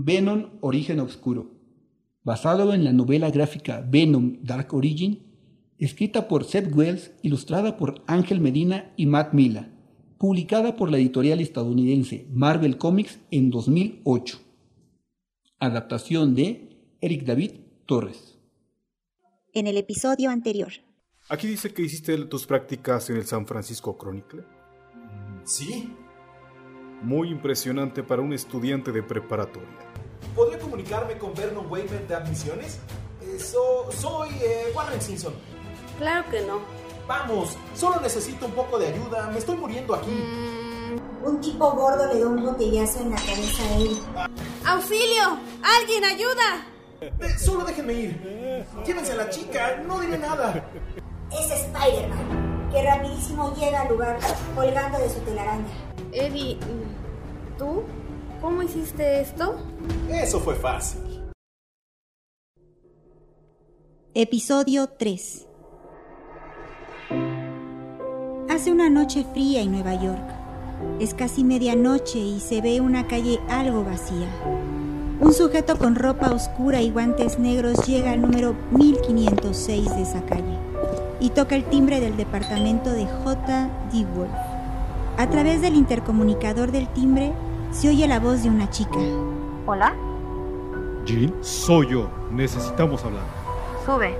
Venom Origen Oscuro, basado en la novela gráfica Venom Dark Origin, escrita por Seth Wells, ilustrada por Ángel Medina y Matt Mila, publicada por la editorial estadounidense Marvel Comics en 2008. Adaptación de Eric David Torres. En el episodio anterior. Aquí dice que hiciste tus prácticas en el San Francisco Chronicle. Sí. Muy impresionante para un estudiante de preparatoria. ¿Podría comunicarme con Vernon Wayman de admisiones? Eh, so- soy eh, Warren Simpson. Claro que no. Vamos, solo necesito un poco de ayuda. Me estoy muriendo aquí. Un tipo gordo le da un botellazo en la cabeza a él. ¡Auxilio! ¡Alguien ayuda! Eh, solo déjenme ir. Llévense a la chica, no diré nada. Es Spider-Man, que rapidísimo llega al lugar colgando de su telaraña. Eddie, ¿tú? ¿Cómo hiciste esto? Eso fue fácil. Episodio 3 Hace una noche fría en Nueva York. Es casi medianoche y se ve una calle algo vacía. Un sujeto con ropa oscura y guantes negros llega al número 1506 de esa calle y toca el timbre del departamento de J. D. Wolf. A través del intercomunicador del timbre se oye la voz de una chica. ¿Hola? Jean, soy yo. Necesitamos hablar. Sube.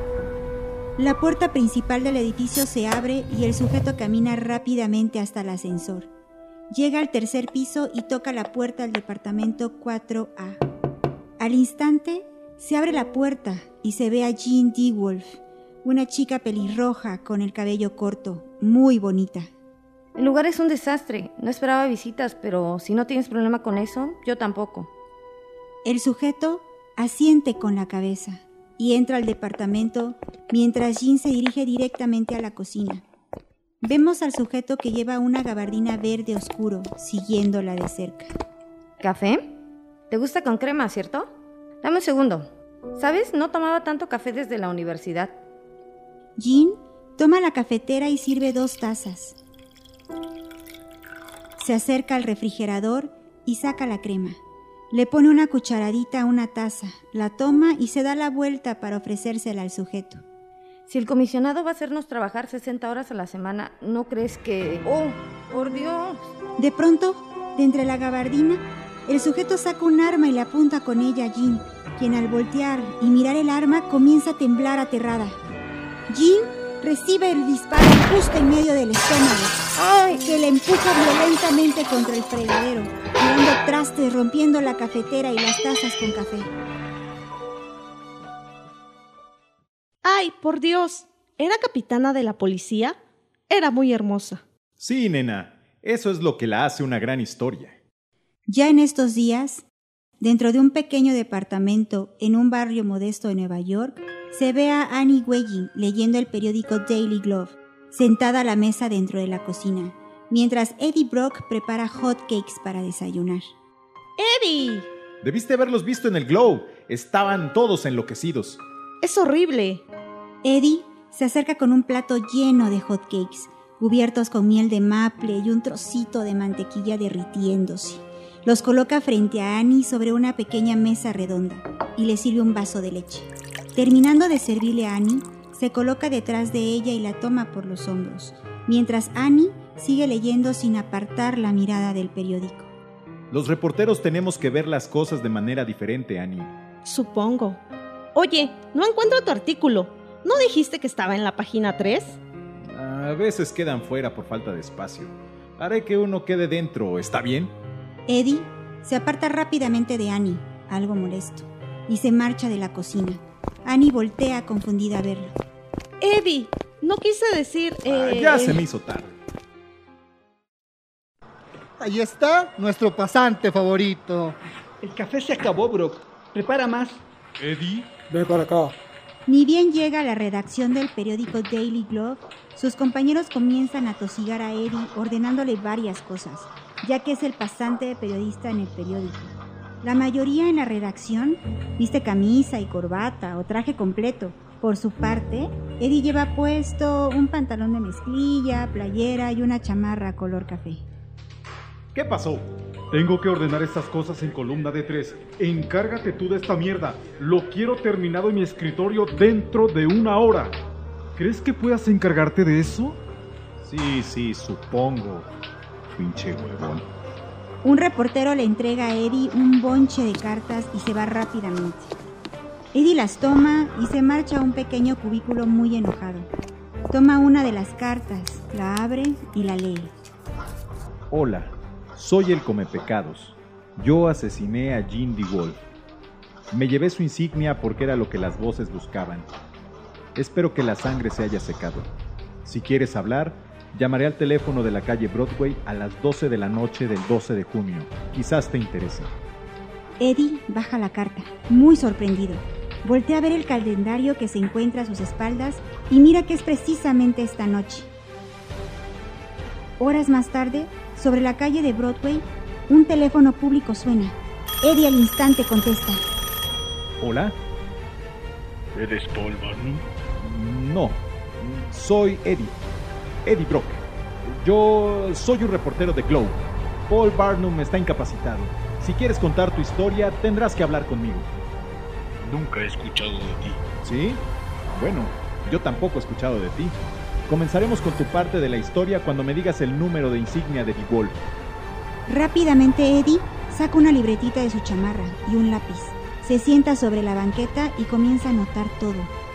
La puerta principal del edificio se abre y el sujeto camina rápidamente hasta el ascensor. Llega al tercer piso y toca la puerta del departamento 4A. Al instante, se abre la puerta y se ve a Jean D. Wolf, una chica pelirroja con el cabello corto, muy bonita. El lugar es un desastre. No esperaba visitas, pero si no tienes problema con eso, yo tampoco. El sujeto asiente con la cabeza y entra al departamento mientras Jean se dirige directamente a la cocina. Vemos al sujeto que lleva una gabardina verde oscuro, siguiéndola de cerca. ¿Café? ¿Te gusta con crema, cierto? Dame un segundo. ¿Sabes? No tomaba tanto café desde la universidad. Jean toma la cafetera y sirve dos tazas. Se acerca al refrigerador y saca la crema. Le pone una cucharadita a una taza, la toma y se da la vuelta para ofrecérsela al sujeto. Si el comisionado va a hacernos trabajar 60 horas a la semana, ¿no crees que... ¡Oh, por Dios! De pronto, de entre la gabardina, el sujeto saca un arma y le apunta con ella a Jean, quien al voltear y mirar el arma comienza a temblar aterrada. Jean recibe el disparo justo en medio del estómago, ¡Ay! que le empuja violentamente contra el fregadero, tirando trastes, rompiendo la cafetera y las tazas con café. ¡Ay, por Dios! ¿Era capitana de la policía? Era muy hermosa. Sí, nena, eso es lo que la hace una gran historia. Ya en estos días, dentro de un pequeño departamento en un barrio modesto de Nueva York, se ve a Annie Weying leyendo el periódico Daily Glove, sentada a la mesa dentro de la cocina, mientras Eddie Brock prepara hot cakes para desayunar. ¡Eddie! Debiste haberlos visto en el Glow. Estaban todos enloquecidos. Es horrible. Eddie se acerca con un plato lleno de hot cakes, cubiertos con miel de maple y un trocito de mantequilla derritiéndose. Los coloca frente a Annie sobre una pequeña mesa redonda y le sirve un vaso de leche. Terminando de servirle a Annie, se coloca detrás de ella y la toma por los hombros, mientras Annie sigue leyendo sin apartar la mirada del periódico. Los reporteros tenemos que ver las cosas de manera diferente, Annie. Supongo. Oye, no encuentro tu artículo. ¿No dijiste que estaba en la página 3? A veces quedan fuera por falta de espacio. Haré que uno quede dentro, ¿está bien? Eddie se aparta rápidamente de Annie, algo molesto, y se marcha de la cocina. Annie voltea confundida a verlo. Eddie, no quise decir... Ah, eh, ya se me hizo tarde. Ahí está nuestro pasante favorito. El café se acabó, Brock. Prepara más. Eddie, Ven para acá. Ni bien llega a la redacción del periódico Daily Glove, sus compañeros comienzan a tosigar a Eddie ordenándole varias cosas, ya que es el pasante periodista en el periódico. La mayoría en la redacción viste camisa y corbata o traje completo. Por su parte, Eddie lleva puesto un pantalón de mezclilla, playera y una chamarra color café. ¿Qué pasó? Tengo que ordenar estas cosas en columna de tres. Encárgate tú de esta mierda. Lo quiero terminado en mi escritorio dentro de una hora. ¿Crees que puedas encargarte de eso? Sí, sí, supongo. Pinche huevón. Un reportero le entrega a Eddie un bonche de cartas y se va rápidamente. Eddie las toma y se marcha a un pequeño cubículo muy enojado. Toma una de las cartas, la abre y la lee. Hola, soy el Comepecados. Yo asesiné a Jean DeWolf. Me llevé su insignia porque era lo que las voces buscaban. Espero que la sangre se haya secado. Si quieres hablar, llamaré al teléfono de la calle Broadway a las 12 de la noche del 12 de junio. Quizás te interese. Eddie baja la carta, muy sorprendido. Voltea a ver el calendario que se encuentra a sus espaldas y mira que es precisamente esta noche. Horas más tarde, sobre la calle de Broadway, un teléfono público suena. Eddie al instante contesta. ¿Hola? ¿Eres Paul Barnum? No, soy Eddie. Eddie Brock. Yo soy un reportero de Globe. Paul Barnum está incapacitado. Si quieres contar tu historia, tendrás que hablar conmigo. Nunca he escuchado de ti. ¿Sí? Bueno, yo tampoco he escuchado de ti. Comenzaremos con tu parte de la historia cuando me digas el número de insignia de DeWolf. Rápidamente Eddie saca una libretita de su chamarra y un lápiz. Se sienta sobre la banqueta y comienza a anotar todo,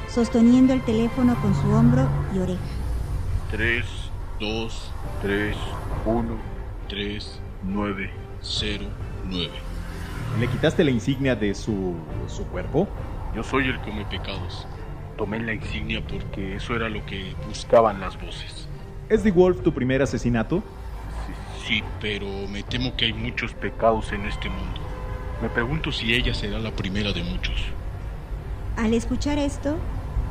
sosteniendo el teléfono con su hombro y oreja. 3, 2, 3, 1, 3, 9, 0, 9. ¿Le quitaste la insignia de su, su cuerpo? Yo soy el come pecados. Tomé la insignia porque eso era lo que buscaban las voces. ¿Es DeWolf tu primer asesinato? Sí, sí, pero me temo que hay muchos pecados en este mundo. Me pregunto si ella será la primera de muchos. Al escuchar esto,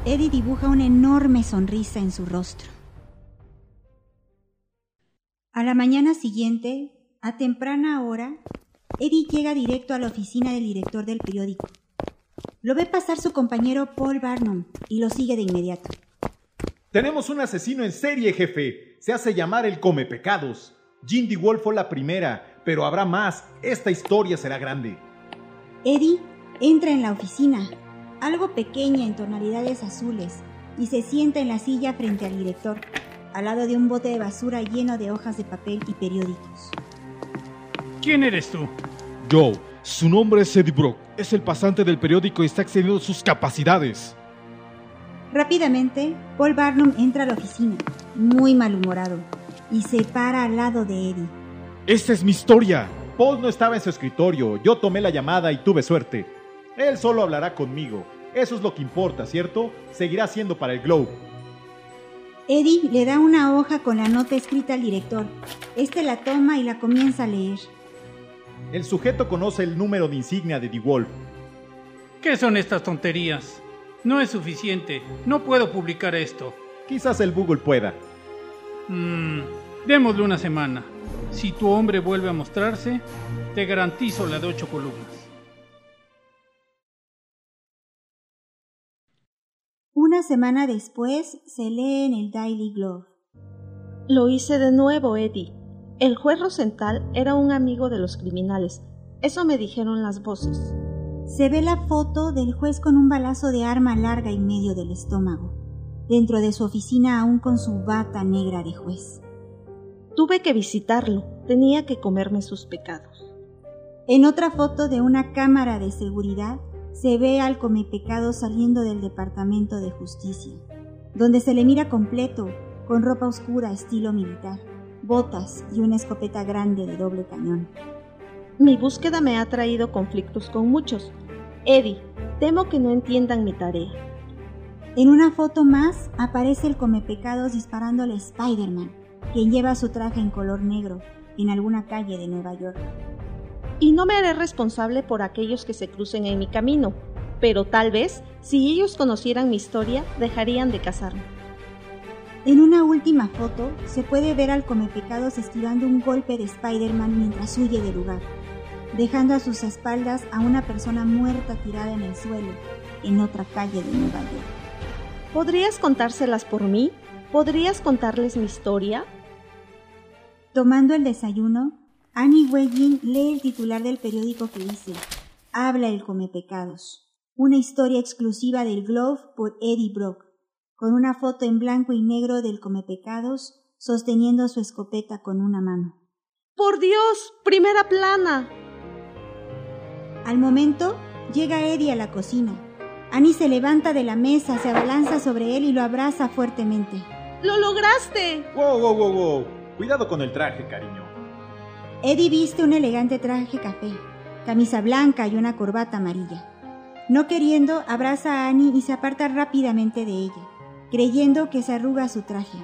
Eddie dibuja una enorme sonrisa en su rostro. A la mañana siguiente, a temprana hora, Eddie llega directo a la oficina del director del periódico. Lo ve pasar su compañero Paul Barnum y lo sigue de inmediato. Tenemos un asesino en serie, jefe. Se hace llamar el Come Pecados. Jean DeWolf fue la primera, pero habrá más. Esta historia será grande. Eddie entra en la oficina, algo pequeña en tonalidades azules, y se sienta en la silla frente al director, al lado de un bote de basura lleno de hojas de papel y periódicos. ¿Quién eres tú? Yo. Su nombre es Eddie Brock. Es el pasante del periódico y está excediendo sus capacidades. Rápidamente, Paul Barnum entra a la oficina, muy malhumorado, y se para al lado de Eddie. Esta es mi historia. Paul no estaba en su escritorio. Yo tomé la llamada y tuve suerte. Él solo hablará conmigo. Eso es lo que importa, ¿cierto? Seguirá siendo para el Globe. Eddie le da una hoja con la nota escrita al director. Este la toma y la comienza a leer. El sujeto conoce el número de insignia de DeWolf. ¿Qué son estas tonterías? No es suficiente. No puedo publicar esto. Quizás el Google pueda. Mmm, démosle una semana. Si tu hombre vuelve a mostrarse, te garantizo la de ocho columnas. Una semana después se lee en el Daily Globe. Lo hice de nuevo, Eddie. El juez Rosenthal era un amigo de los criminales. Eso me dijeron las voces. Se ve la foto del juez con un balazo de arma larga en medio del estómago, dentro de su oficina aún con su bata negra de juez. Tuve que visitarlo. Tenía que comerme sus pecados. En otra foto de una cámara de seguridad se ve al comepecado saliendo del Departamento de Justicia, donde se le mira completo, con ropa oscura estilo militar, botas y una escopeta grande de doble cañón. Mi búsqueda me ha traído conflictos con muchos. Eddie, temo que no entiendan mi tarea. En una foto más aparece el comepecados disparándole a Spider-Man, quien lleva su traje en color negro, en alguna calle de Nueva York y no me haré responsable por aquellos que se crucen en mi camino, pero tal vez, si ellos conocieran mi historia, dejarían de casarme. En una última foto se puede ver al comepecados esquivando un golpe de Spider-Man mientras huye del lugar, dejando a sus espaldas a una persona muerta tirada en el suelo, en otra calle de Nueva York. ¿Podrías contárselas por mí? ¿Podrías contarles mi historia? Tomando el desayuno, Annie Weijin lee el titular del periódico que dice Habla el come pecados. Una historia exclusiva del Globe por Eddie Brock, con una foto en blanco y negro del come pecados sosteniendo su escopeta con una mano. ¡Por Dios! ¡Primera plana! Al momento, llega Eddie a la cocina. Annie se levanta de la mesa, se abalanza sobre él y lo abraza fuertemente. ¡Lo lograste! ¡Wow, wow, wow, wow! Cuidado con el traje, cariño. Eddie viste un elegante traje café, camisa blanca y una corbata amarilla. No queriendo, abraza a Annie y se aparta rápidamente de ella, creyendo que se arruga su traje,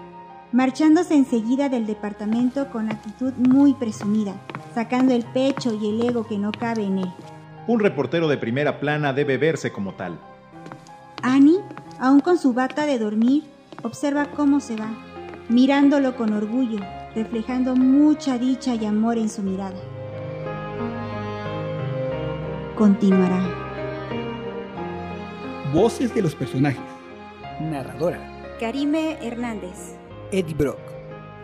marchándose enseguida del departamento con actitud muy presumida, sacando el pecho y el ego que no cabe en él. Un reportero de primera plana debe verse como tal. Annie, aún con su bata de dormir, observa cómo se va, mirándolo con orgullo, reflejando mucha dicha y amor en su mirada. Continuará. Voces de los personajes. Narradora. Karime Hernández. Eddie Brock.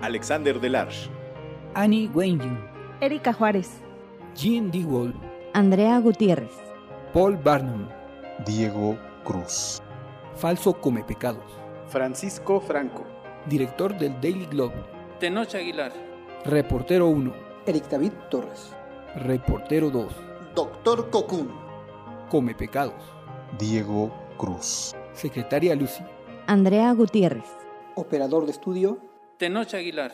Alexander Delarge. Annie Weijin. Erika Juárez. Jean D. Wall. Andrea Gutiérrez. Paul Barnum. Diego Cruz. Falso come pecados. Francisco Franco. Director del Daily Globe. Tenoch Aguilar. Reportero 1. Eric David Torres. Reportero 2. Doctor Cocún. Come pecados. Diego Cruz. Secretaria Lucy. Andrea Gutiérrez. Operador de estudio. Tenoch Aguilar.